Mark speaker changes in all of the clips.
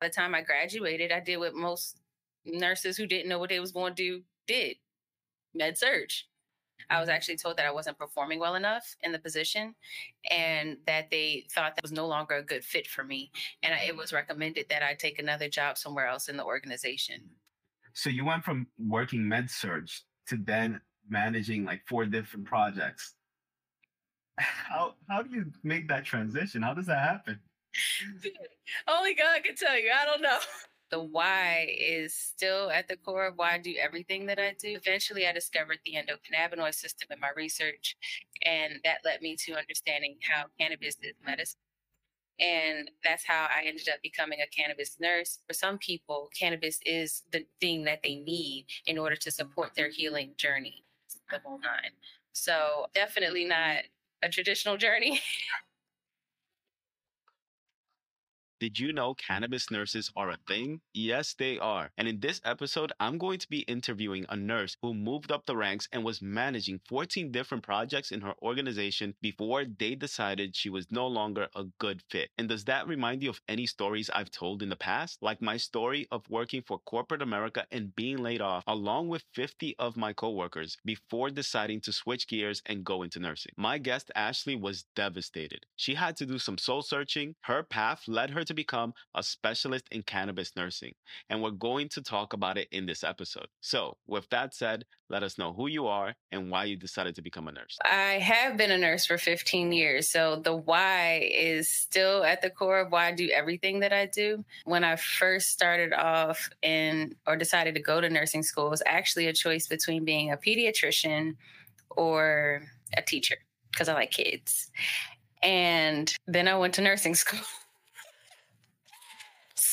Speaker 1: By the time I graduated, I did what most nurses who didn't know what they was going to do did med surg. I was mm-hmm. actually told that I wasn't performing well enough in the position and that they thought that was no longer a good fit for me. And it was recommended that I take another job somewhere else in the organization.
Speaker 2: So you went from working med surg to then managing like four different projects. How how do you make that transition? How does that happen?
Speaker 1: Only God can tell you. I don't know. The why is still at the core of why I do everything that I do. Eventually, I discovered the endocannabinoid system in my research, and that led me to understanding how cannabis is medicine. And that's how I ended up becoming a cannabis nurse. For some people, cannabis is the thing that they need in order to support their healing journey, the whole nine. So, definitely not a traditional journey.
Speaker 3: Did you know cannabis nurses are a thing? Yes, they are. And in this episode, I'm going to be interviewing a nurse who moved up the ranks and was managing 14 different projects in her organization before they decided she was no longer a good fit. And does that remind you of any stories I've told in the past? Like my story of working for corporate America and being laid off, along with 50 of my coworkers, before deciding to switch gears and go into nursing. My guest, Ashley, was devastated. She had to do some soul searching. Her path led her to become a specialist in cannabis nursing, and we're going to talk about it in this episode. So, with that said, let us know who you are and why you decided to become a nurse.
Speaker 1: I have been a nurse for 15 years, so the why is still at the core of why I do everything that I do. When I first started off in or decided to go to nursing school, it was actually a choice between being a pediatrician or a teacher because I like kids. And then I went to nursing school.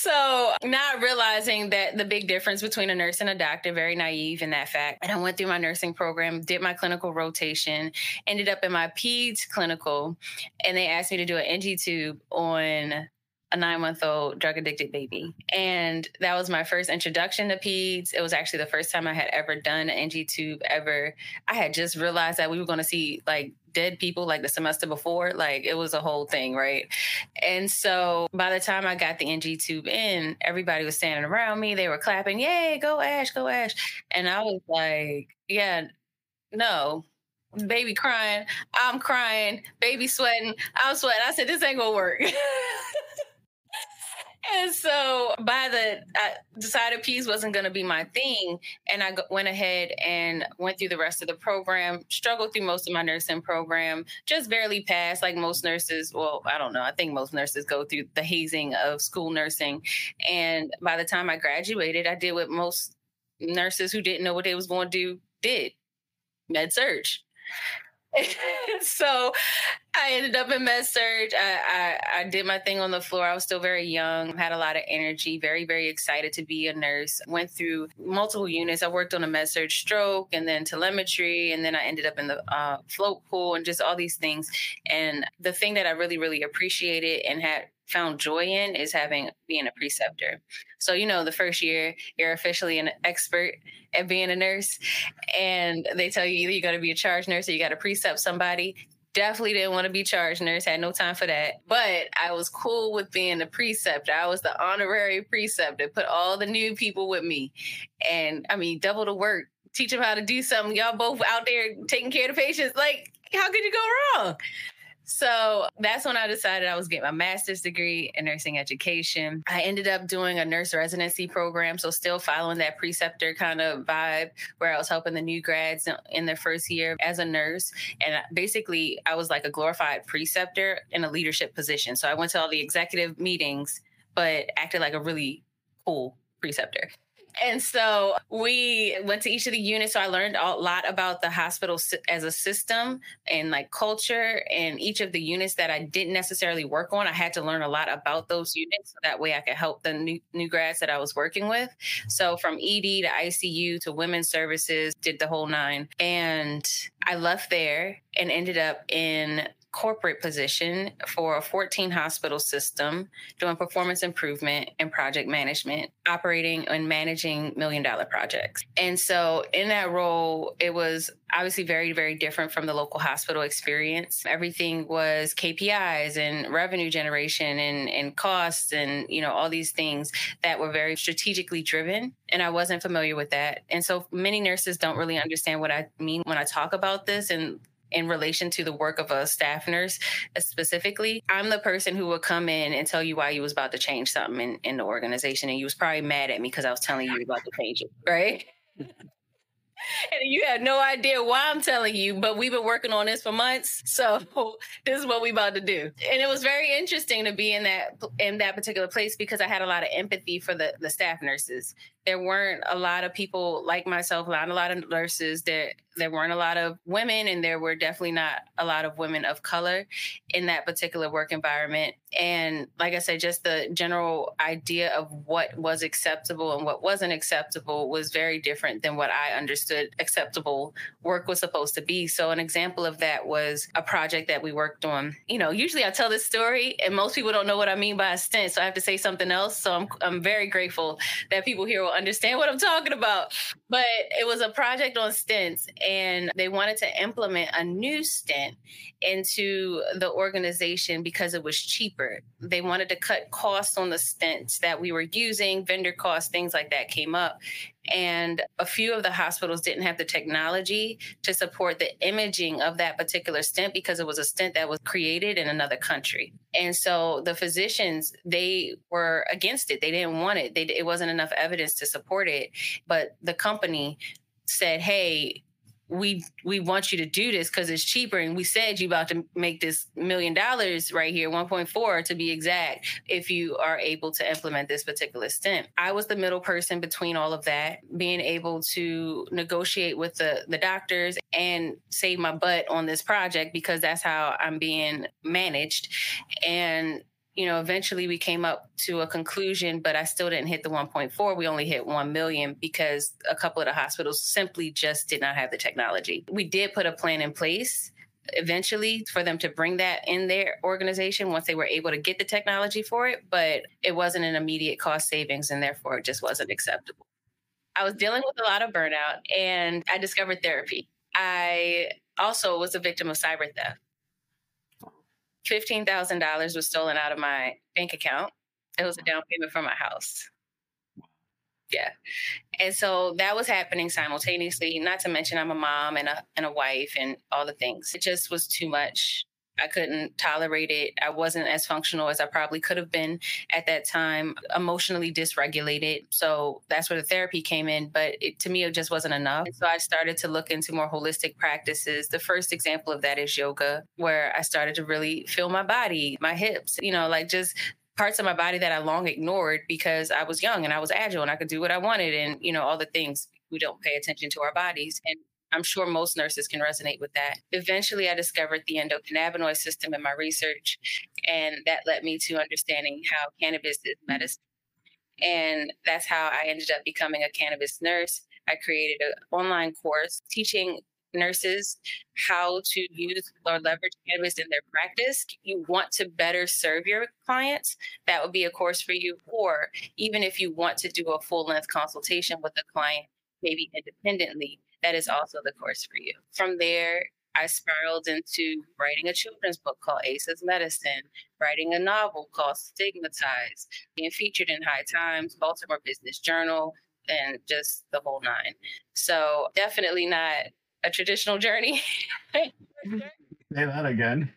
Speaker 1: So, not realizing that the big difference between a nurse and a doctor, very naive in that fact. And I went through my nursing program, did my clinical rotation, ended up in my PEDS clinical, and they asked me to do an NG tube on a nine month old drug addicted baby. And that was my first introduction to PEDS. It was actually the first time I had ever done an NG tube ever. I had just realized that we were going to see like dead people like the semester before. Like it was a whole thing, right? And so by the time I got the NG tube in, everybody was standing around me. They were clapping, Yay, go Ash, go Ash. And I was like, Yeah, no, baby crying, I'm crying, baby sweating, I'm sweating. I said, this ain't gonna work. And so by the, I decided PEDS wasn't going to be my thing. And I went ahead and went through the rest of the program, struggled through most of my nursing program, just barely passed like most nurses. Well, I don't know. I think most nurses go through the hazing of school nursing. And by the time I graduated, I did what most nurses who didn't know what they was going to do did med surg. so I ended up in med surg. I, I, I, did my thing on the floor. I was still very young, had a lot of energy, very, very excited to be a nurse. Went through multiple units. I worked on a med surg stroke and then telemetry. And then I ended up in the uh, float pool and just all these things. And the thing that I really, really appreciated and had found joy in is having being a preceptor. So, you know, the first year you're officially an expert at being a nurse, and they tell you either you got to be a charge nurse or you got to precept somebody. Definitely didn't want to be charge nurse, had no time for that. But I was cool with being a preceptor. I was the honorary preceptor, put all the new people with me. And I mean, double the work, teach them how to do something. Y'all both out there taking care of the patients. Like, how could you go wrong? So that's when I decided I was getting my master's degree in nursing education. I ended up doing a nurse residency program. So still following that preceptor kind of vibe where I was helping the new grads in their first year as a nurse. And basically, I was like a glorified preceptor in a leadership position. So I went to all the executive meetings, but acted like a really cool preceptor. And so we went to each of the units. So I learned a lot about the hospital as a system and like culture and each of the units that I didn't necessarily work on. I had to learn a lot about those units so that way I could help the new, new grads that I was working with. So from ED to ICU to women's services, did the whole nine. And I left there and ended up in corporate position for a 14 hospital system doing performance improvement and project management, operating and managing million dollar projects. And so in that role, it was obviously very, very different from the local hospital experience. Everything was KPIs and revenue generation and, and costs and, you know, all these things that were very strategically driven. And I wasn't familiar with that. And so many nurses don't really understand what I mean when I talk about this. And in relation to the work of a staff nurse uh, specifically, I'm the person who would come in and tell you why you was about to change something in, in the organization. And you was probably mad at me because I was telling you about to change it, right? and you have no idea why I'm telling you, but we've been working on this for months. So this is what we about to do. And it was very interesting to be in that in that particular place because I had a lot of empathy for the the staff nurses there weren't a lot of people like myself, not a lot of nurses. There there weren't a lot of women, and there were definitely not a lot of women of color in that particular work environment. And like I said, just the general idea of what was acceptable and what wasn't acceptable was very different than what I understood acceptable work was supposed to be. So an example of that was a project that we worked on. You know, usually I tell this story, and most people don't know what I mean by a stent, so I have to say something else. So I'm I'm very grateful that people here will understand what I'm talking about. But it was a project on stents, and they wanted to implement a new stent into the organization because it was cheaper. They wanted to cut costs on the stents that we were using, vendor costs, things like that came up. And a few of the hospitals didn't have the technology to support the imaging of that particular stent because it was a stent that was created in another country. And so the physicians, they were against it. They didn't want it. They, it wasn't enough evidence to support it. But the company said, hey, we we want you to do this because it's cheaper. And we said you about to make this million dollars right here 1.4 to be exact if you are able to implement this particular stent i was the middle person between all of that being able to negotiate with the the doctors and save my butt on this project because that's how i'm being managed. And you know, eventually we came up to a conclusion, but I still didn't hit the 1.4. We only hit 1 million because a couple of the hospitals simply just did not have the technology. We did put a plan in place eventually for them to bring that in their organization once they were able to get the technology for it, but it wasn't an immediate cost savings and therefore it just wasn't acceptable. I was dealing with a lot of burnout and I discovered therapy. I also was a victim of cyber theft. $15,000 was stolen out of my bank account. It was a down payment for my house. Yeah. And so that was happening simultaneously, not to mention I'm a mom and a and a wife and all the things. It just was too much. I couldn't tolerate it. I wasn't as functional as I probably could have been at that time, emotionally dysregulated. So that's where the therapy came in. But it, to me, it just wasn't enough. And so I started to look into more holistic practices. The first example of that is yoga, where I started to really feel my body, my hips, you know, like just parts of my body that I long ignored because I was young and I was agile and I could do what I wanted and, you know, all the things we don't pay attention to our bodies. And I'm sure most nurses can resonate with that. Eventually, I discovered the endocannabinoid system in my research, and that led me to understanding how cannabis is medicine. And that's how I ended up becoming a cannabis nurse. I created an online course teaching nurses how to use or leverage cannabis in their practice. You want to better serve your clients, that would be a course for you. Or even if you want to do a full length consultation with a client, maybe independently, that is also the course for you. From there, I spiraled into writing a children's book called Aces Medicine, writing a novel called Stigmatized, being featured in High Times, Baltimore Business Journal, and just the whole nine. So definitely not a traditional journey.
Speaker 2: Say that again.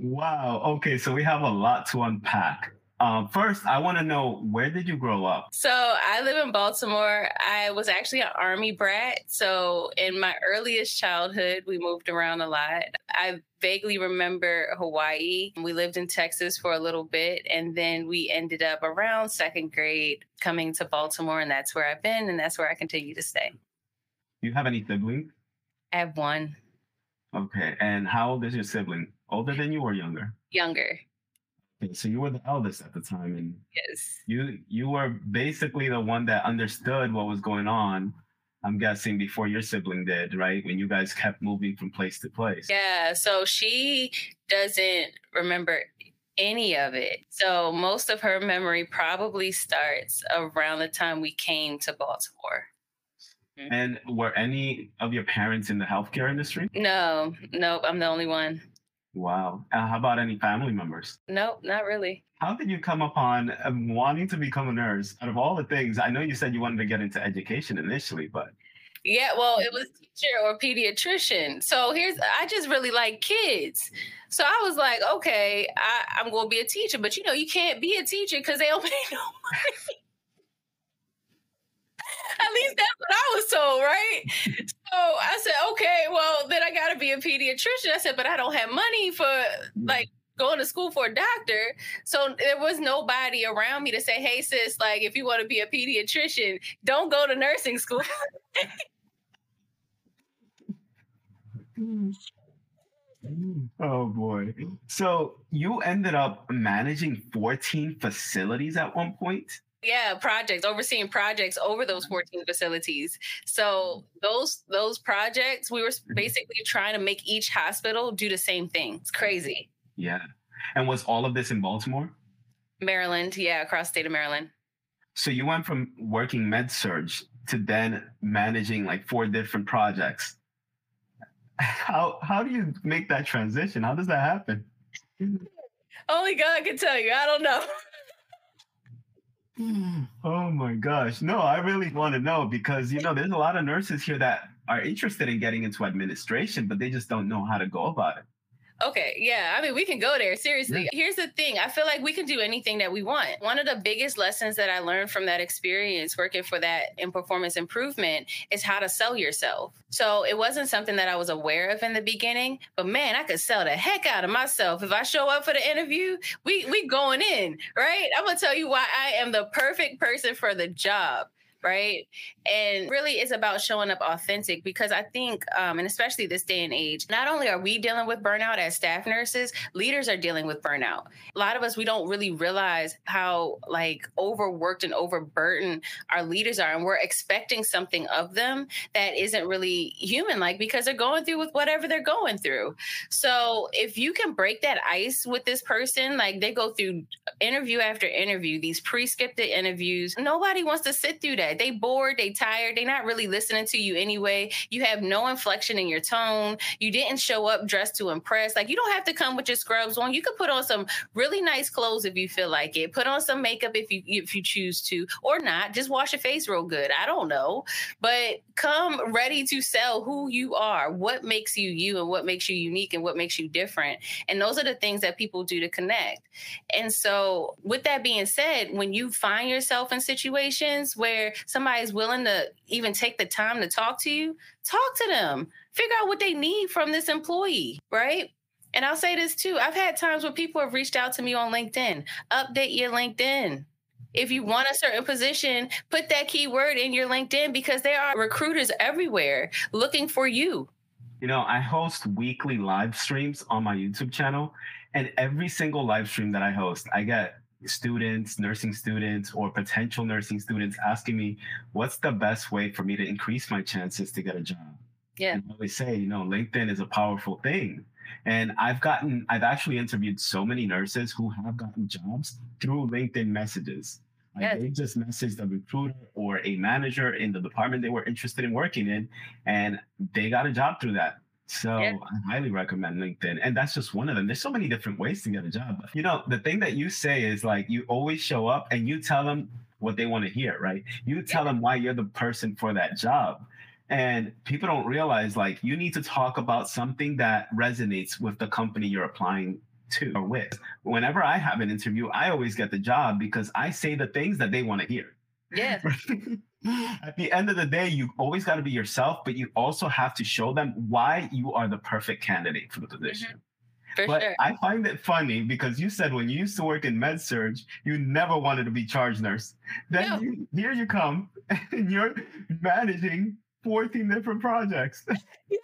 Speaker 2: Wow. Okay, so we have a lot to unpack. Um, first, I want to know where did you grow up?
Speaker 1: So I live in Baltimore. I was actually an army brat. So in my earliest childhood, we moved around a lot. I vaguely remember Hawaii. We lived in Texas for a little bit, and then we ended up around second grade coming to Baltimore, and that's where I've been, and that's where I continue to stay.
Speaker 2: Do you have any siblings?
Speaker 1: I have one.
Speaker 2: Okay, and how old is your sibling? Older than you or younger?
Speaker 1: Younger.
Speaker 2: Okay, so you were the eldest at the time, and
Speaker 1: yes,
Speaker 2: you you were basically the one that understood what was going on I'm guessing before your sibling did, right? When you guys kept moving from place to place.
Speaker 1: Yeah. So she doesn't remember any of it. So most of her memory probably starts around the time we came to Baltimore.
Speaker 2: And were any of your parents in the healthcare industry?
Speaker 1: No, nope. I'm the only one.
Speaker 2: Wow. Uh, how about any family members?
Speaker 1: Nope, not really.
Speaker 2: How did you come upon um, wanting to become a nurse? Out of all the things, I know you said you wanted to get into education initially, but
Speaker 1: yeah, well, it was teacher or pediatrician. So here's, I just really like kids. So I was like, okay, I, am going to be a teacher, but you know, you can't be a teacher because they don't pay no money. At least that's what I was told, right? So I said, okay, well, then I got to be a pediatrician. I said, but I don't have money for mm-hmm. like going to school for a doctor. So there was nobody around me to say, hey, sis, like, if you want to be a pediatrician, don't go to nursing school.
Speaker 2: oh boy. So you ended up managing 14 facilities at one point?
Speaker 1: Yeah projects overseeing projects over those mm-hmm. 14 facilities so mm-hmm. those those projects we were mm-hmm. basically trying to make each hospital do the same thing it's crazy
Speaker 2: yeah and was all of this in baltimore
Speaker 1: maryland yeah across state of maryland
Speaker 2: so you went from working med surg to then managing like four different projects. How how do you make that transition? How does that happen?
Speaker 1: Only God can tell you. I don't know. Hmm.
Speaker 2: oh my gosh. No, I really want to know because you know there's a lot of nurses here that are interested in getting into administration, but they just don't know how to go about it.
Speaker 1: Okay, yeah. I mean, we can go there. Seriously. Yeah. Here's the thing I feel like we can do anything that we want. One of the biggest lessons that I learned from that experience working for that in performance improvement is how to sell yourself. So it wasn't something that I was aware of in the beginning, but man, I could sell the heck out of myself. If I show up for the interview, we we going in, right? I'm gonna tell you why I am the perfect person for the job right? And really, it's about showing up authentic because I think, um, and especially this day and age, not only are we dealing with burnout as staff nurses, leaders are dealing with burnout. A lot of us, we don't really realize how like overworked and overburdened our leaders are, and we're expecting something of them that isn't really human like because they're going through with whatever they're going through. So if you can break that ice with this person, like they go through interview after interview, these pre-scripted interviews, nobody wants to sit through that that. They bored, they tired, they not really listening to you anyway. You have no inflection in your tone. You didn't show up dressed to impress. Like you don't have to come with your scrubs on. You could put on some really nice clothes if you feel like it. Put on some makeup if you if you choose to, or not. Just wash your face real good. I don't know, but come ready to sell who you are, what makes you you, and what makes you unique, and what makes you different. And those are the things that people do to connect. And so, with that being said, when you find yourself in situations where somebody's willing to even take the time to talk to you, talk to them. Figure out what they need from this employee, right? And I'll say this too. I've had times where people have reached out to me on LinkedIn. Update your LinkedIn. If you want a certain position, put that keyword in your LinkedIn because there are recruiters everywhere looking for you.
Speaker 2: You know, I host weekly live streams on my YouTube channel, and every single live stream that I host, I get students, nursing students, or potential nursing students asking me, what's the best way for me to increase my chances to get a job?
Speaker 1: Yeah.
Speaker 2: And I always say, you know, LinkedIn is a powerful thing. And I've gotten, I've actually interviewed so many nurses who have gotten jobs through LinkedIn messages. Like yes. they just messaged a recruiter or a manager in the department they were interested in working in, and they got a job through that. So yeah. I highly recommend LinkedIn. And that's just one of them. There's so many different ways to get a job. You know, the thing that you say is like you always show up and you tell them what they want to hear, right? You tell yeah. them why you're the person for that job. And people don't realize like you need to talk about something that resonates with the company you're applying to or with. Whenever I have an interview, I always get the job because I say the things that they want to hear.
Speaker 1: Yeah.
Speaker 2: At the end of the day, you always got to be yourself, but you also have to show them why you are the perfect candidate for the position. Mm-hmm.
Speaker 1: For
Speaker 2: but
Speaker 1: sure.
Speaker 2: I find it funny because you said when you used to work in med surg, you never wanted to be charge nurse. Then no. you, here you come and you're managing 14 different projects.
Speaker 1: yeah.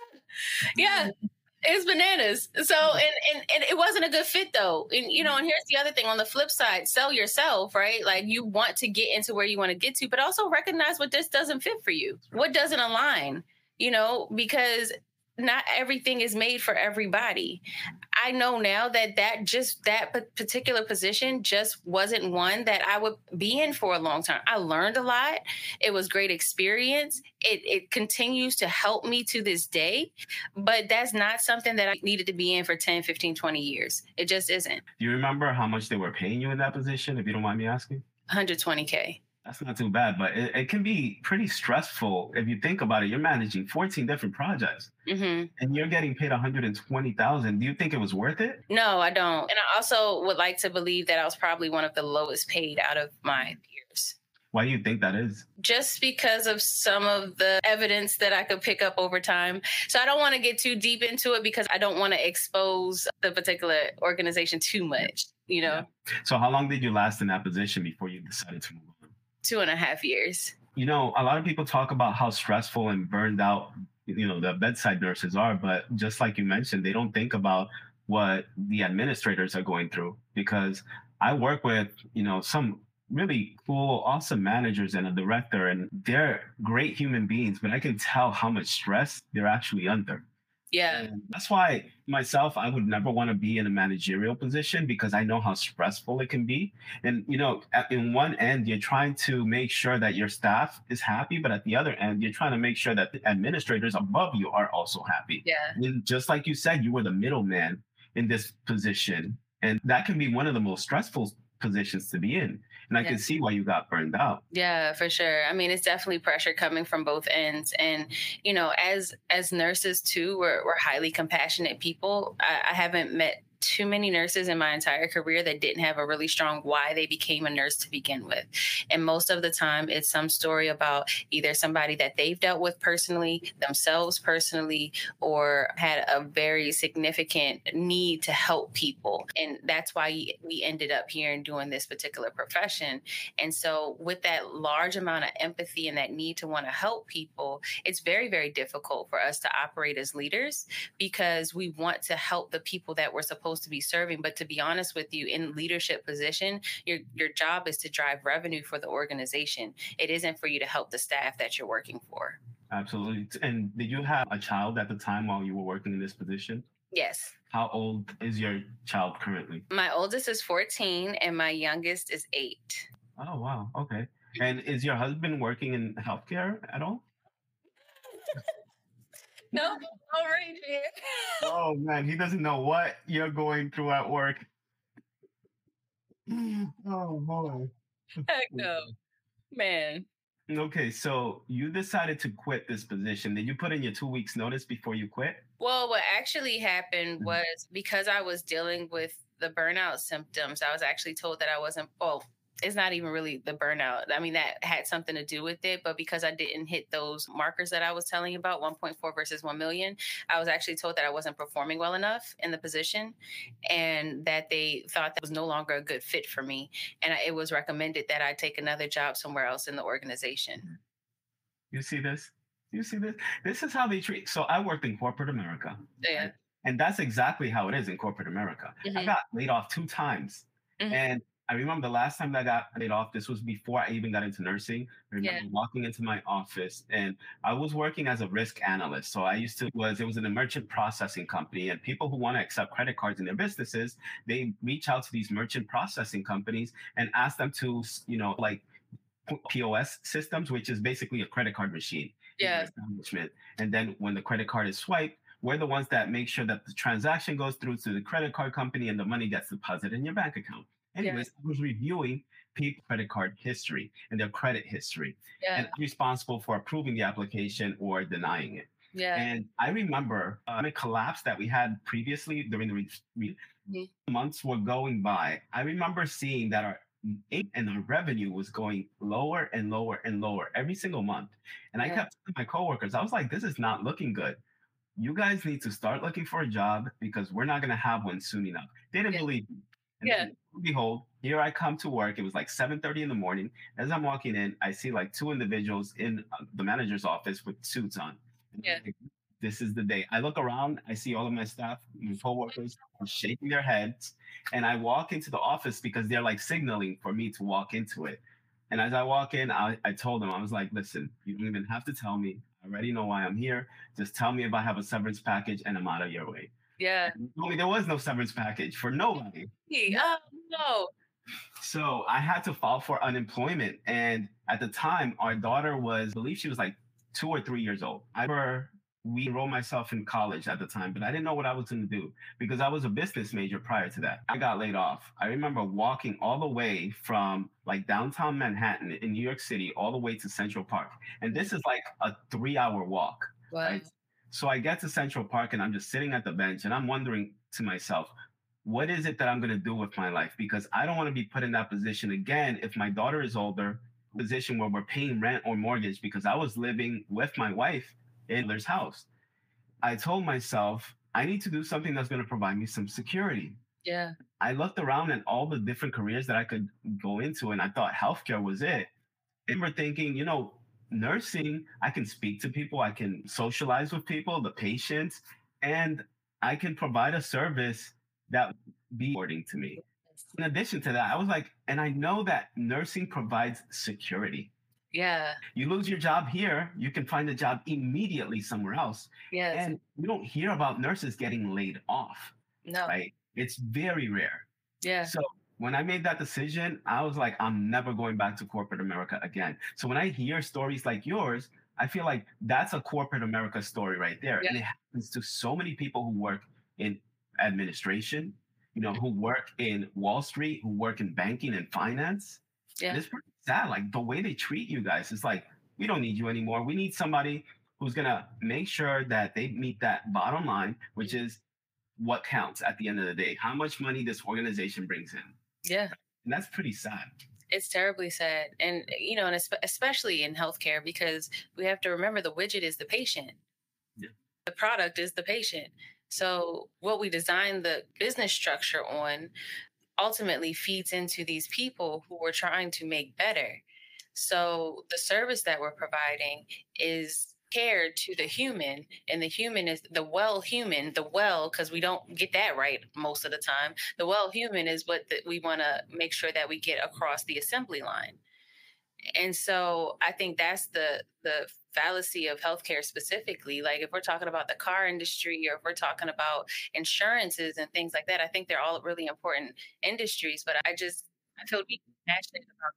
Speaker 1: yeah It's bananas. So mm-hmm. and, and and it wasn't a good fit though. And you know, and here's the other thing on the flip side, sell yourself, right? Like you want to get into where you want to get to, but also recognize what this doesn't fit for you. What doesn't align, you know, because not everything is made for everybody. I know now that that just that particular position just wasn't one that I would be in for a long time. I learned a lot. It was great experience. It it continues to help me to this day, but that's not something that I needed to be in for 10, 15, 20 years. It just isn't.
Speaker 2: Do you remember how much they were paying you in that position if you don't mind me asking?
Speaker 1: 120k.
Speaker 2: That's not too bad, but it, it, can be pretty stressful if you think about it. You're managing 14 different projects, mm-hmm. and you're getting paid 120,000. Do you think it was worth it?
Speaker 1: No, I don't. And I also would like to believe that I was probably one of the lowest paid out of my peers.
Speaker 2: Why do you think that is?
Speaker 1: Just because of some of the evidence that I could pick up over time. So I don't want to get too deep into it because I don't want to expose the particular organization too much. You know.
Speaker 2: Yeah. So how long did you last in that position before you decided to move on?
Speaker 1: Two and a half years.
Speaker 2: You know, a lot of people talk about how stressful and burned out, you know, the bedside nurses are, but just like you mentioned, they don't think about what the administrators are going through because I work with, you know, some really cool, awesome managers and a director, and they're great human beings, but I can tell how much stress they're actually under.
Speaker 1: Yeah. And
Speaker 2: that's why myself, I would never want to be in a managerial position because I know how stressful it can be. And, you know, at, in one end, you're trying to make sure that your staff is happy, but at the other end, you're trying to make sure that the administrators above you are also happy.
Speaker 1: Yeah.
Speaker 2: And just like you said, you were the middleman in this position. And that can be one of the most stressful positions to be in and I yeah. can see why you got burned out.
Speaker 1: Yeah, for sure. I mean, it's definitely pressure coming from both ends, and you know, as as nurses too, we're we're highly compassionate people. I, I haven't met too many nurses in my entire career that didn't have a really strong why they became a nurse to begin with. And most of the time, it's some story about either somebody that they've dealt with personally, themselves personally, or had a very significant need to help people. And that's why we ended up here and doing this particular profession. And so, with that large amount of empathy and that need to want to help people, it's very, very difficult for us to operate as leaders because we want to help the people that we're supposed supposed to be serving. But to be honest with you, in leadership position, your your job is to drive revenue for the organization. It isn't for you to help the staff that you're working for.
Speaker 2: Absolutely. And did you have a child at the time while you were working in this position?
Speaker 1: Yes.
Speaker 2: How old is your child currently?
Speaker 1: My oldest is 14 and my youngest is 8.
Speaker 2: Oh, wow. Okay. And is your husband working in healthcare at all?
Speaker 1: no, already.
Speaker 2: oh man, he doesn't know what you're going through at work. Oh boy.
Speaker 1: Heck no, man.
Speaker 2: Okay, so you decided to quit this position. Did you put in your two weeks notice before you quit?
Speaker 1: Well, what actually happened mm-hmm. was because I was dealing with the burnout symptoms, I was actually told that I wasn't, oh, it's not even really the burnout. I mean, that had something to do with it, but because I didn't hit those markers that I was telling you about 1.4 versus 1 million, I was actually told that I wasn't performing well enough in the position and that they thought that was no longer a good fit for me. And it was recommended that I take another job somewhere else in the organization.
Speaker 2: You see this? You see this? This is how they treat. So I worked in corporate America.
Speaker 1: Yeah.
Speaker 2: And that's exactly how it is in corporate America. Mm-hmm. I got laid off two times. Mm-hmm. And I remember the last time that I got laid off, this was before I even got into nursing. I remember yeah. walking into my office and I was working as a risk analyst. So I used to was it was in a merchant processing company and people who want to accept credit cards in their businesses, they reach out to these merchant processing companies and ask them to, you know, like POS systems, which is basically a credit card machine.
Speaker 1: Yeah.
Speaker 2: And then when the credit card is swiped, we're the ones that make sure that the transaction goes through to the credit card company and the money gets deposited in your bank account. Anyways, yeah. I was reviewing people credit card history and their credit history yeah. and responsible for approving the application or denying it.
Speaker 1: Yeah.
Speaker 2: And I remember uh, a collapse that we had previously during the re- mm-hmm. months were going by. I remember seeing that our and our revenue was going lower and lower and lower every single month. And yeah. I kept telling my coworkers, I was like, this is not looking good. You guys need to start looking for a job because we're not going to have one soon enough. They didn't yeah. believe me.
Speaker 1: And yeah.
Speaker 2: behold, here I come to work. It was like 7:30 in the morning. As I'm walking in, I see like two individuals in uh, the manager's office with suits on.
Speaker 1: Yeah.
Speaker 2: This is the day. I look around, I see all of my staff, my coworkers are shaking their heads, and I walk into the office because they're like signaling for me to walk into it. And as I walk in, I, I told them, I was like, listen, you don't even have to tell me. I already know why I'm here. Just tell me if I have a severance package and I'm out of your way.
Speaker 1: Yeah.
Speaker 2: me there was no severance package for nobody.
Speaker 1: Oh, no.
Speaker 2: So I had to file for unemployment. And at the time, our daughter was, I believe she was like two or three years old. I remember we enrolled myself in college at the time, but I didn't know what I was going to do because I was a business major prior to that. I got laid off. I remember walking all the way from like downtown Manhattan in New York City all the way to Central Park. And this is like a three hour walk.
Speaker 1: Wow.
Speaker 2: Right? So I get to Central Park and I'm just sitting at the bench and I'm wondering to myself, what is it that I'm going to do with my life? Because I don't want to be put in that position again if my daughter is older, position where we're paying rent or mortgage because I was living with my wife in their house. I told myself, I need to do something that's going to provide me some security.
Speaker 1: Yeah.
Speaker 2: I looked around at all the different careers that I could go into, and I thought healthcare was it. I remember thinking, you know, nursing, I can speak to people, I can socialize with people, the patients, and I can provide a service that be rewarding to me. In addition to that, I was like, and I know that nursing provides security.
Speaker 1: Yeah.
Speaker 2: You lose your job here, you can find a job immediately somewhere else.
Speaker 1: Yes.
Speaker 2: And you don't hear about nurses getting laid off,
Speaker 1: no.
Speaker 2: right? It's very rare.
Speaker 1: Yeah.
Speaker 2: So when I made that decision, I was like, I'm never going back to corporate America again. So when I hear stories like yours, I feel like that's a corporate America story right there.
Speaker 1: Yeah.
Speaker 2: And it happens to so many people who work in administration, you know, who work in Wall Street, who work in banking and finance.
Speaker 1: Yeah.
Speaker 2: And it's pretty sad. Like the way they treat you guys, it's like, we don't need you anymore. We need somebody who's gonna make sure that they meet that bottom line, which is what counts at the end of the day. How much money this organization brings in.
Speaker 1: Yeah.
Speaker 2: And that's pretty sad.
Speaker 1: It's terribly sad. And, you know, and especially in healthcare, because we have to remember the widget is the patient,
Speaker 2: Yeah.
Speaker 1: the product is the patient. So, what we design the business structure on ultimately feeds into these people who we're trying to make better. So, the service that we're providing is cared to the human, and the human is the well human, the well, because we don't get that right most of the time. The well human is what the, we want to make sure that we get across the assembly line. And so I think that's the the fallacy of healthcare specifically. Like if we're talking about the car industry or if we're talking about insurances and things like that, I think they're all really important industries. But I just I feel passionate about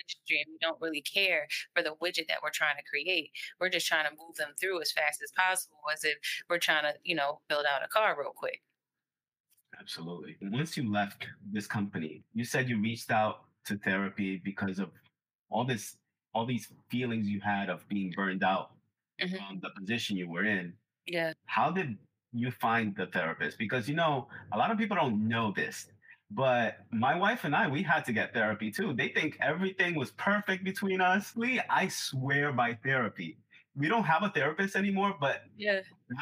Speaker 1: industry and we don't really care for the widget that we're trying to create. We're just trying to move them through as fast as possible as if we're trying to, you know, build out a car real quick.
Speaker 2: Absolutely. Once you left this company, you said you reached out to therapy because of all this, all these feelings you had of being burned out
Speaker 1: Mhm.
Speaker 2: from the position you were in.
Speaker 1: Yeah.
Speaker 2: How did you find the therapist? Because you know, a lot of people don't know this, but my wife and I, we had to get therapy too. They think everything was perfect between us. We, I swear by therapy. We don't have a therapist anymore, but
Speaker 1: Yeah.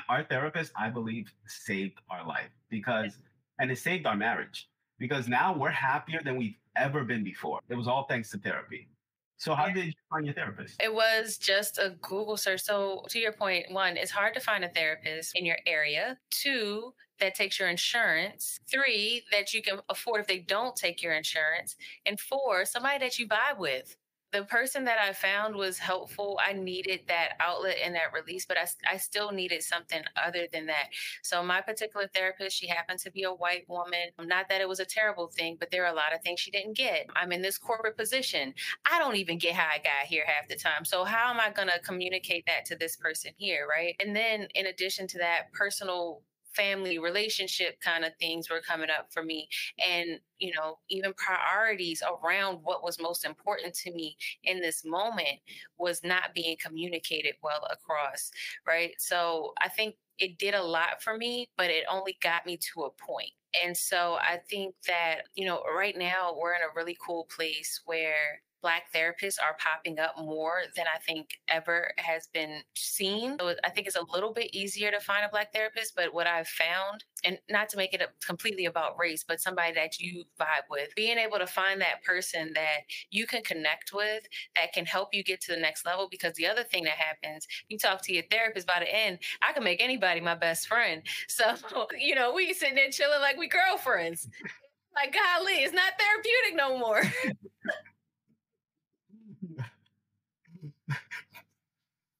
Speaker 2: our therapist, I believe, saved our life because, and it saved our marriage because now we're happier than we've ever been before. It was all thanks to therapy. So, how did you find your therapist?
Speaker 1: It was just a Google search. So, to your point, one, it's hard to find a therapist in your area. Two, that takes your insurance. Three, that you can afford if they don't take your insurance. And four, somebody that you vibe with. The person that I found was helpful. I needed that outlet and that release, but I, I still needed something other than that. So, my particular therapist, she happened to be a white woman. Not that it was a terrible thing, but there are a lot of things she didn't get. I'm in this corporate position. I don't even get how I got here half the time. So how am I going to communicate that to this person here, right? And then in addition to that, personal family relationship kind of things were coming up for me and you know even priorities around what was most important to me in this moment was not being communicated well across right? So i think it did a lot for me but it only got me to a point. And so I think that, you know, right now we're in a really cool place where Black therapists are popping up more than I think ever has been seen. So I think it's a little bit easier to find a Black therapist. But what I've found, and not to make it completely about race, but somebody that you vibe with, being able to find that person that you can connect with that can help you get to the next level. Because the other thing that happens, you talk to your therapist by the end, I can make anybody my best friend. So, you know, we sitting there chilling like we girlfriends. Like, golly, it's not therapeutic no more.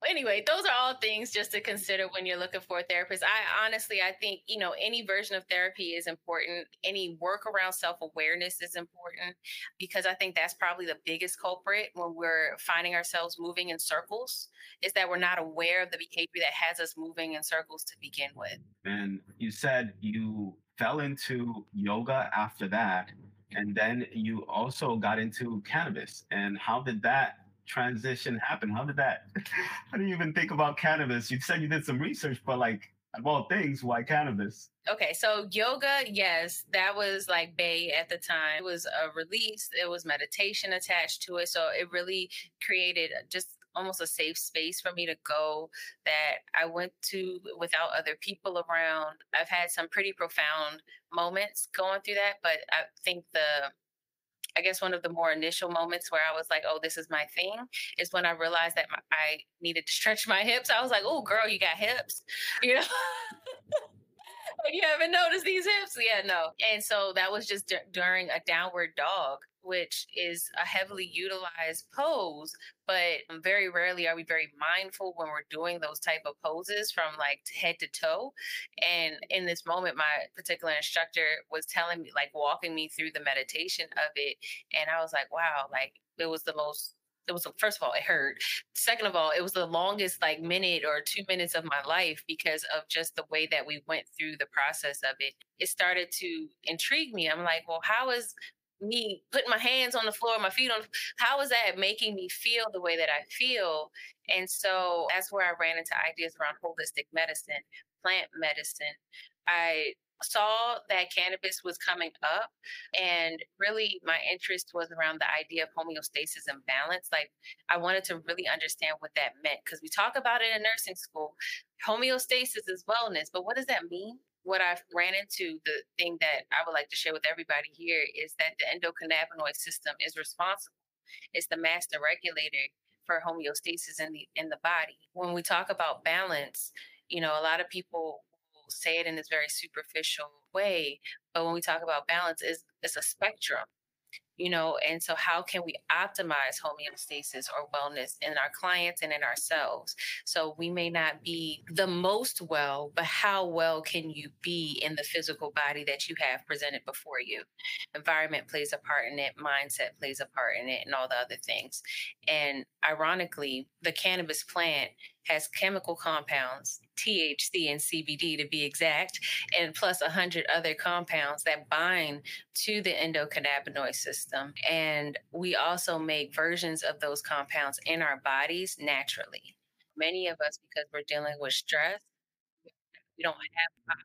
Speaker 1: anyway, those are all things just to consider when you're looking for a therapist. I honestly, I think, you know, any version of therapy is important. Any work around self awareness is important because I think that's probably the biggest culprit when we're finding ourselves moving in circles is that we're not aware of the behavior that has us moving in circles to begin with.
Speaker 2: And you said you fell into yoga after that. And then you also got into cannabis. And how did that transition happen? How did that? How do you even think about cannabis? You said you did some research, but like of all things, why cannabis?
Speaker 1: Okay, so yoga, yes, that was like Bay at the time. It was a release, it was meditation attached to it. So it really created just almost a safe space for me to go that I went to without other people around. I've had some pretty profound moments going through that, but I think the I guess one of the more initial moments where I was like, oh, this is my thing is when I realized that my, I needed to stretch my hips. I was like, oh, girl, you got hips, you know? you haven't noticed these hips? Yeah, no. And so that was just d- during a downward dog which is a heavily utilized pose but very rarely are we very mindful when we're doing those type of poses from like head to toe. And in this moment my particular instructor was telling me like walking me through the meditation of it and i was like wow like it was the most it was first of all it hurt. Second of all it was the longest like minute or two minutes of my life because of just the way that we went through the process of it. It started to intrigue me. I'm like well how is me putting my hands on the floor, my feet on, how is that making me feel the way that I feel? And so that's where I ran into ideas around holistic medicine, plant medicine. I saw that cannabis was coming up and really my interest was around the idea of homeostasis and balance like i wanted to really understand what that meant because we talk about it in nursing school homeostasis is wellness but what does that mean what I've ran into, the thing that I would like to share with everybody here is that the endocannabinoid system is responsible. It's the master regulator for homeostasis in the in the body. When we talk about balance, you know, a lot of people say it in this very superficial way, but when we talk about balance, is it's a spectrum you know and so how can we optimize homeostasis or wellness in our clients and in ourselves? So we may not be the most well but how well can you be in the physical body that you have presented before you? Environment plays a part in it mindset plays a part in it and all the other things. And ironically the cannabis plant has chemical compounds, THC and CBD to be exact, and plus a hundred other compounds that bind to the endocannabinoid system. And we also make versions of those compounds in our bodies naturally. Many of us, because we're dealing with stress, we don't have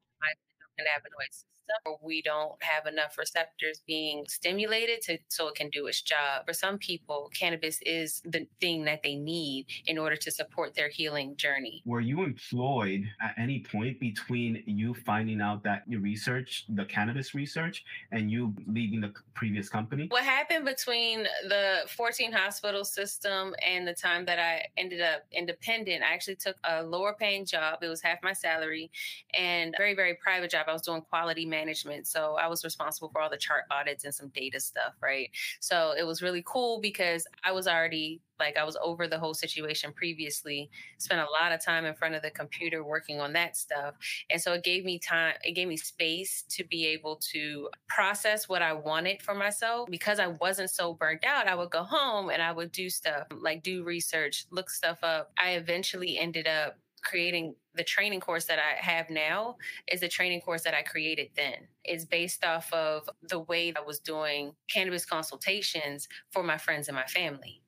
Speaker 1: endocannabinoid system or we don't have enough receptors being stimulated to so it can do its job. For some people, cannabis is the thing that they need in order to support their healing journey.
Speaker 2: Were you employed at any point between you finding out that you research the cannabis research and you leaving the previous company?
Speaker 1: What happened between the 14 hospital system and the time that I ended up independent, I actually took a lower paying job. It was half my salary and very, very private job. I was doing quality management. So I was responsible for all the chart audits and some data stuff, right? So it was really cool because I was already like I was over the whole situation previously, spent a lot of time in front of the computer working on that stuff. And so it gave me time, it gave me space to be able to process what I wanted for myself. Because I wasn't so burnt out, I would go home and I would do stuff like do research, look stuff up. I eventually ended up creating the training course that I have now is the training course that I created then. It's based off of the way I was doing cannabis consultations for my friends and my family.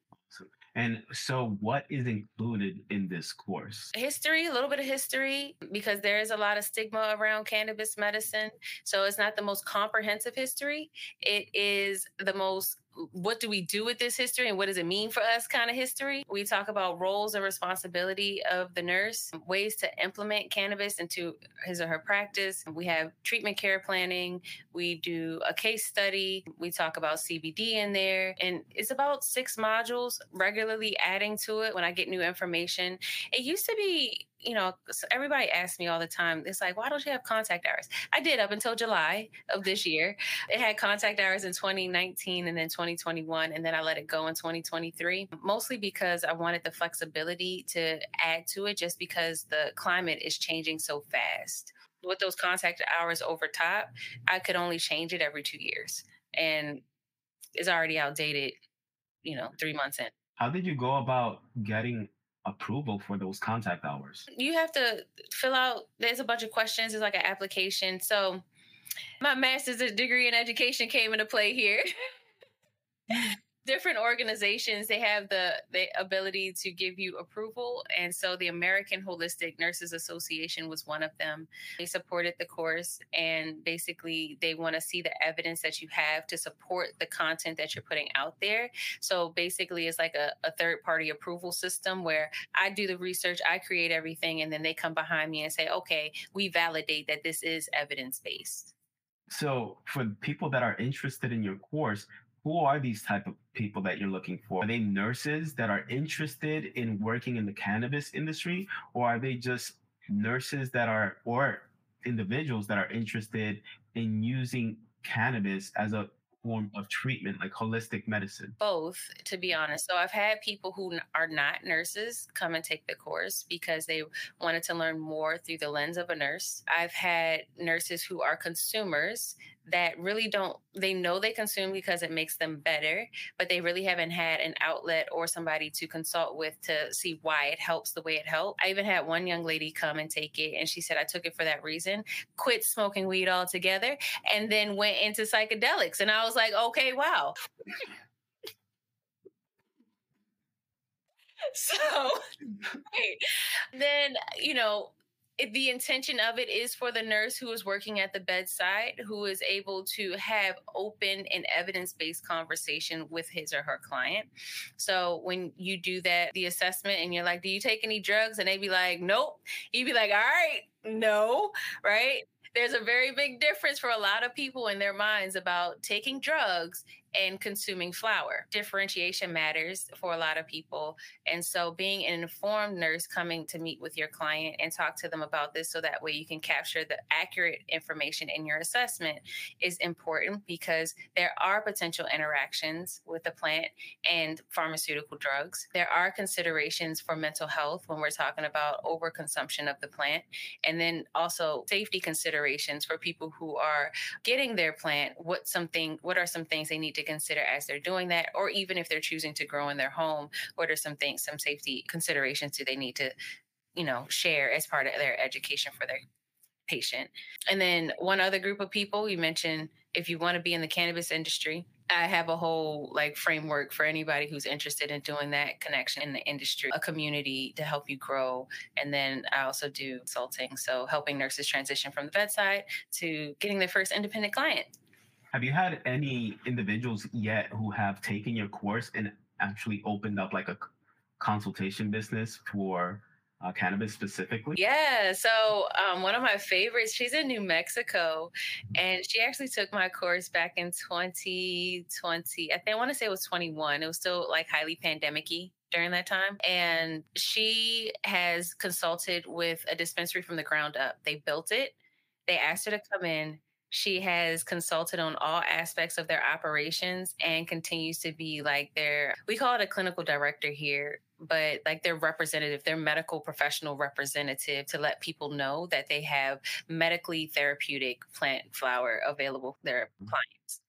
Speaker 2: And so, what is included in this course?
Speaker 1: History, a little bit of history, because there is a lot of stigma around cannabis medicine. So, it's not the most comprehensive history. It is the most what do we do with this history and what does it mean for us kind of history. We talk about roles and responsibility of the nurse, ways to implement cannabis into his or her practice. We have treatment care planning. We do a case study. We talk about CBD in there. And it's about six modules, regularly adding to it when I get new information. It used to be you know, everybody asks me all the time, it's like, why don't you have contact hours? I did up until July of this year. It had contact hours in 2019 and then 2021, and then I let it go in 2023, mostly because I wanted the flexibility to add to it just because the climate is changing so fast. With those contact hours over top, I could only change it every two years. And it's already outdated, you know, three months in.
Speaker 2: How did you go about getting approval for those contact hours?
Speaker 1: You have to fill out, there's a bunch of questions. It's like an application. So my master's degree in education came into play here. different organizations they have the the ability to give you approval. And so the american holistic nurses association was one of them. They supported the course and basically they want to see the evidence that you have to support the content that you're putting out there. So basically it's like a, a third party approval system where i do the research i create everything and then they come behind me and say okay we validate that this is evidence based
Speaker 2: so for people that are interested in your course who are these type of people that you're looking for? Are they nurses that are interested in working in the cannabis industry, or are they just nurses that are or individuals that are interested in using cannabis as a form of treatment, like holistic medicine?
Speaker 1: Both, to be honest. So I've had people who are not nurses come and take the course because they wanted to learn more through the lens of a nurse. I've had nurses who are consumers that really don't they know they consume because it makes them better but they really haven't had an outlet or somebody to consult with to see why it helps the way it helped i even had one young lady come and take it and she said i took it for that reason quit smoking weed altogether and then went into psychedelics. And i was like okay wow. So then you know it, the intention of it is for the nurse who is working at the bedside who is able to have open and evidence-based conversation with his or her client. So when you do that the assessment and you're like do you take any drugs? and they be like nope. You'd be like all right no right? There's a very big difference for a lot of people in their minds about taking drugs and consuming flower. Differentiation matters for a lot of people. And so being an informed nurse coming to meet with your client and talk to them about this so that way you can capture the accurate information in your assessment is important because there are potential interactions with the plant and pharmaceutical drugs. There are considerations for mental health when we're talking about overconsumption of the plant. And then also safety considerations for people who are getting their plant. What something what are some things they need to consider as they're doing that, or even if they're choosing to grow in their home, what are some things, some safety considerations do they need to, you know, share as part of their education for their patient? And then one other group of people you mentioned, if you want to be in the cannabis industry, I have a whole like framework for anybody who's interested in doing that connection in the industry, a community to help you grow. And then I also do consulting. So helping nurses transition from the bedside to getting their first independent client.
Speaker 2: Have you had any individuals yet who have taken your course and actually opened up like a consultation business for uh, cannabis specifically?
Speaker 1: Yeah. So um, one of my favorites, she's in New Mexico, and she actually took my course back in 2020. I think I want to say it was 21. It was still like highly pandemicy during that time. And she has consulted with a dispensary from the ground up. They built it. They asked her to come in. She has consulted on all aspects of their operations and continues to be like their, we call it a clinical director here, but like their representative, their medical professional representative to let people know that they have medically therapeutic plant flower available for their mm-hmm. clients.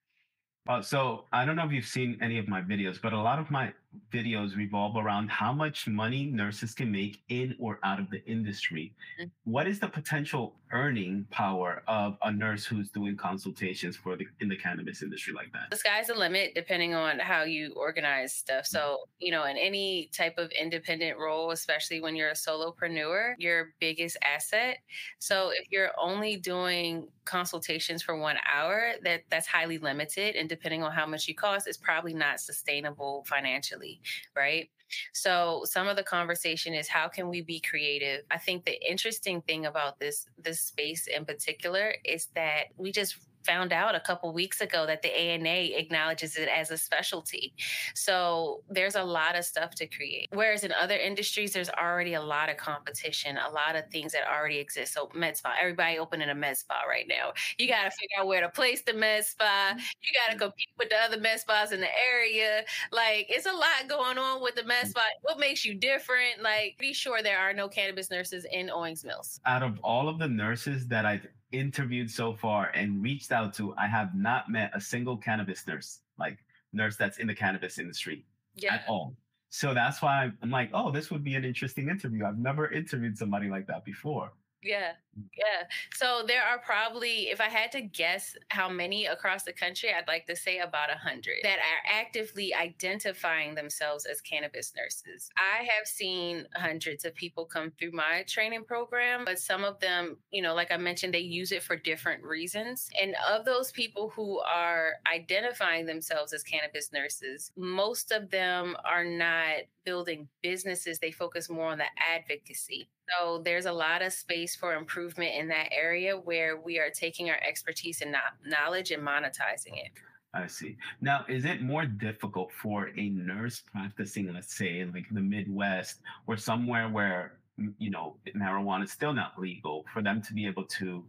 Speaker 2: Uh, so I don't know if you've seen any of my videos, but a lot of my videos revolve around how much money nurses can make in or out of the industry. Mm-hmm. What is the potential earning power of a nurse who's doing consultations for the in the cannabis industry like that?
Speaker 1: The sky's the limit depending on how you organize stuff. Mm-hmm. So, you know, in any type of independent role, especially when you're a solopreneur, your biggest asset. So if you're only doing consultations for one hour, that that's highly limited. And depending on how much you cost, it's probably not sustainable financially, right? So some of the conversation is how can we be creative? I think the interesting thing about this this space in particular is that we just found out a couple weeks ago that the ANA acknowledges it as a specialty. So there's a lot of stuff to create. Whereas in other industries, there's already a lot of competition, a lot of things that already exist. So med spa, everybody opening a med spa right now. You got to figure out where to place the med spa. You got to mm-hmm. compete with the other med spas in the area. Like it's a lot going on with the med spa. Mm-hmm. What makes you different? Like be sure there are no cannabis nurses in Owings Mills.
Speaker 2: Out of all of the nurses that I've interviewed so far and reached out to, I have not met a single cannabis nurse, like nurse that's in the cannabis industry yeah. at all. So that's why I'm like, oh, this would be an interesting interview. I've never interviewed somebody like that before.
Speaker 1: Yeah. Yeah. So there are probably, if I had to guess how many across the country, I'd like to say about a hundred that are actively identifying themselves as cannabis nurses. I have seen hundreds of people come through my training program, but some of them, you know, like I mentioned, they use it for different reasons. And of those people who are identifying themselves as cannabis nurses, most of them are not building businesses. They focus more on the advocacy. So there's a lot of space for improvement in that area where we are taking our expertise and knowledge and monetizing it.
Speaker 2: I see. Now, is it more difficult for a nurse practicing, let's say, in like the Midwest or somewhere where you know marijuana is still not legal, for them to be able to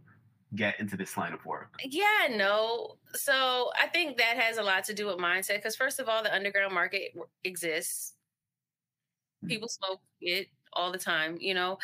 Speaker 2: get into this line of work?
Speaker 1: Yeah, no. So I think that has a lot to do with mindset because first of all, the underground market exists. Mm. People smoke it all the time, you know?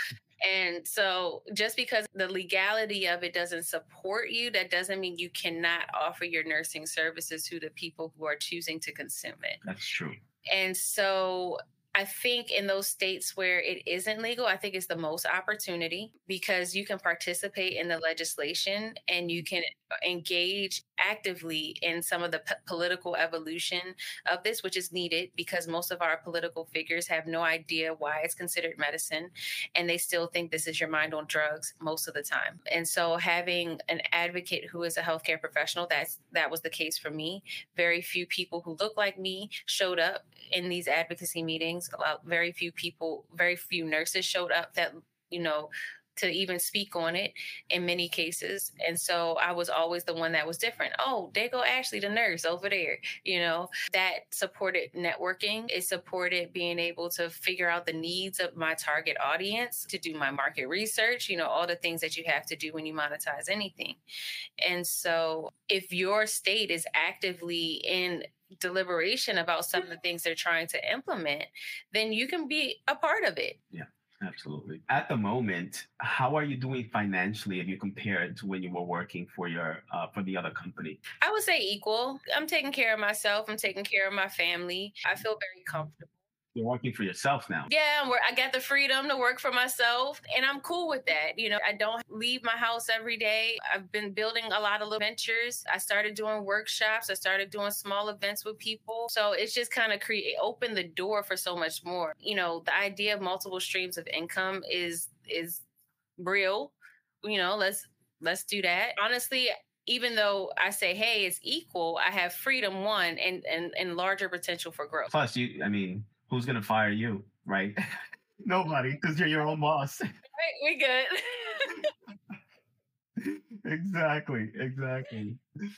Speaker 1: And so just because the legality of it doesn't support you, that doesn't mean you cannot offer your nursing services to the people who are choosing to consume it.
Speaker 2: That's true.
Speaker 1: And so I think in those states where it isn't legal, I think it's the most opportunity because you can participate in the legislation and you can engage actively in some of the p- political evolution of this, which is needed because most of our political figures have no idea why it's considered medicine and they still think this is your mind on drugs most of the time. And so having an advocate who is a healthcare professional, that's that was the case for me. Very few people who look like me showed up in these advocacy meetings. Lot, very few people, very few nurses showed up that you know to even speak on it in many cases. And so I was always the one that was different. Oh, there go Ashley, the nurse over there. You know, that supported networking. It supported being able to figure out the needs of my target audience, to do my market research, you know, all the things that you have to do when you monetize anything. And so if your state is actively in deliberation about some of the things they're trying to implement, then you can be a part of it.
Speaker 2: Yeah. Absolutely. At the moment, how are you doing financially if you compare it to when you were working for your uh, for the other company?
Speaker 1: I would say equal. I'm taking care of myself. I'm taking care of my family. I feel very comfortable
Speaker 2: you're working for yourself now.
Speaker 1: Yeah, I got the freedom to work for myself, and I'm cool with that. You know, I don't leave my house every day. I've been building a lot of little ventures. I started doing workshops. I started doing small events with people. So it's just kind of create open the door for so much more. You know, the idea of multiple streams of income is is real. You know, let's let's do that. Honestly, even though I say, hey, it's equal, I have freedom one and and, and larger potential for growth.
Speaker 2: Plus, you, I mean, who's gonna fire you, right? Nobody, because you're your own boss.
Speaker 1: Right, we
Speaker 2: good. exactly, exactly.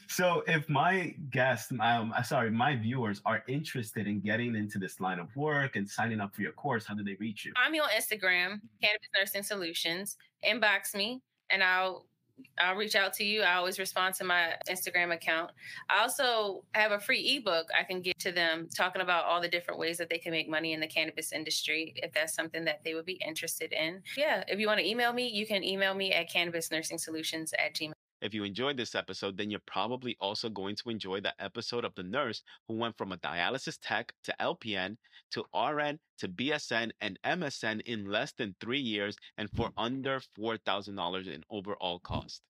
Speaker 2: So, if my guests, um, sorry, my viewers are interested in getting into this line of work and signing up for your course, how do they reach you?
Speaker 1: I'm on Instagram, Cannabis Nursing Solutions. Inbox me, and I'll I'll reach out to you. I always respond to my Instagram account. I also have a free ebook I can give to them talking about all the different ways that they can make money in the cannabis industry if that's something that they would be interested in. Yeah, if you want to email me, you can email me at cannabisnursingsolutions at gmail.
Speaker 2: If you enjoyed this episode, then you're probably also going to enjoy the episode of the nurse who went from a dialysis tech to LPN to RN to BSN and MSN in less than three years and for mm. under $4,000 in overall cost.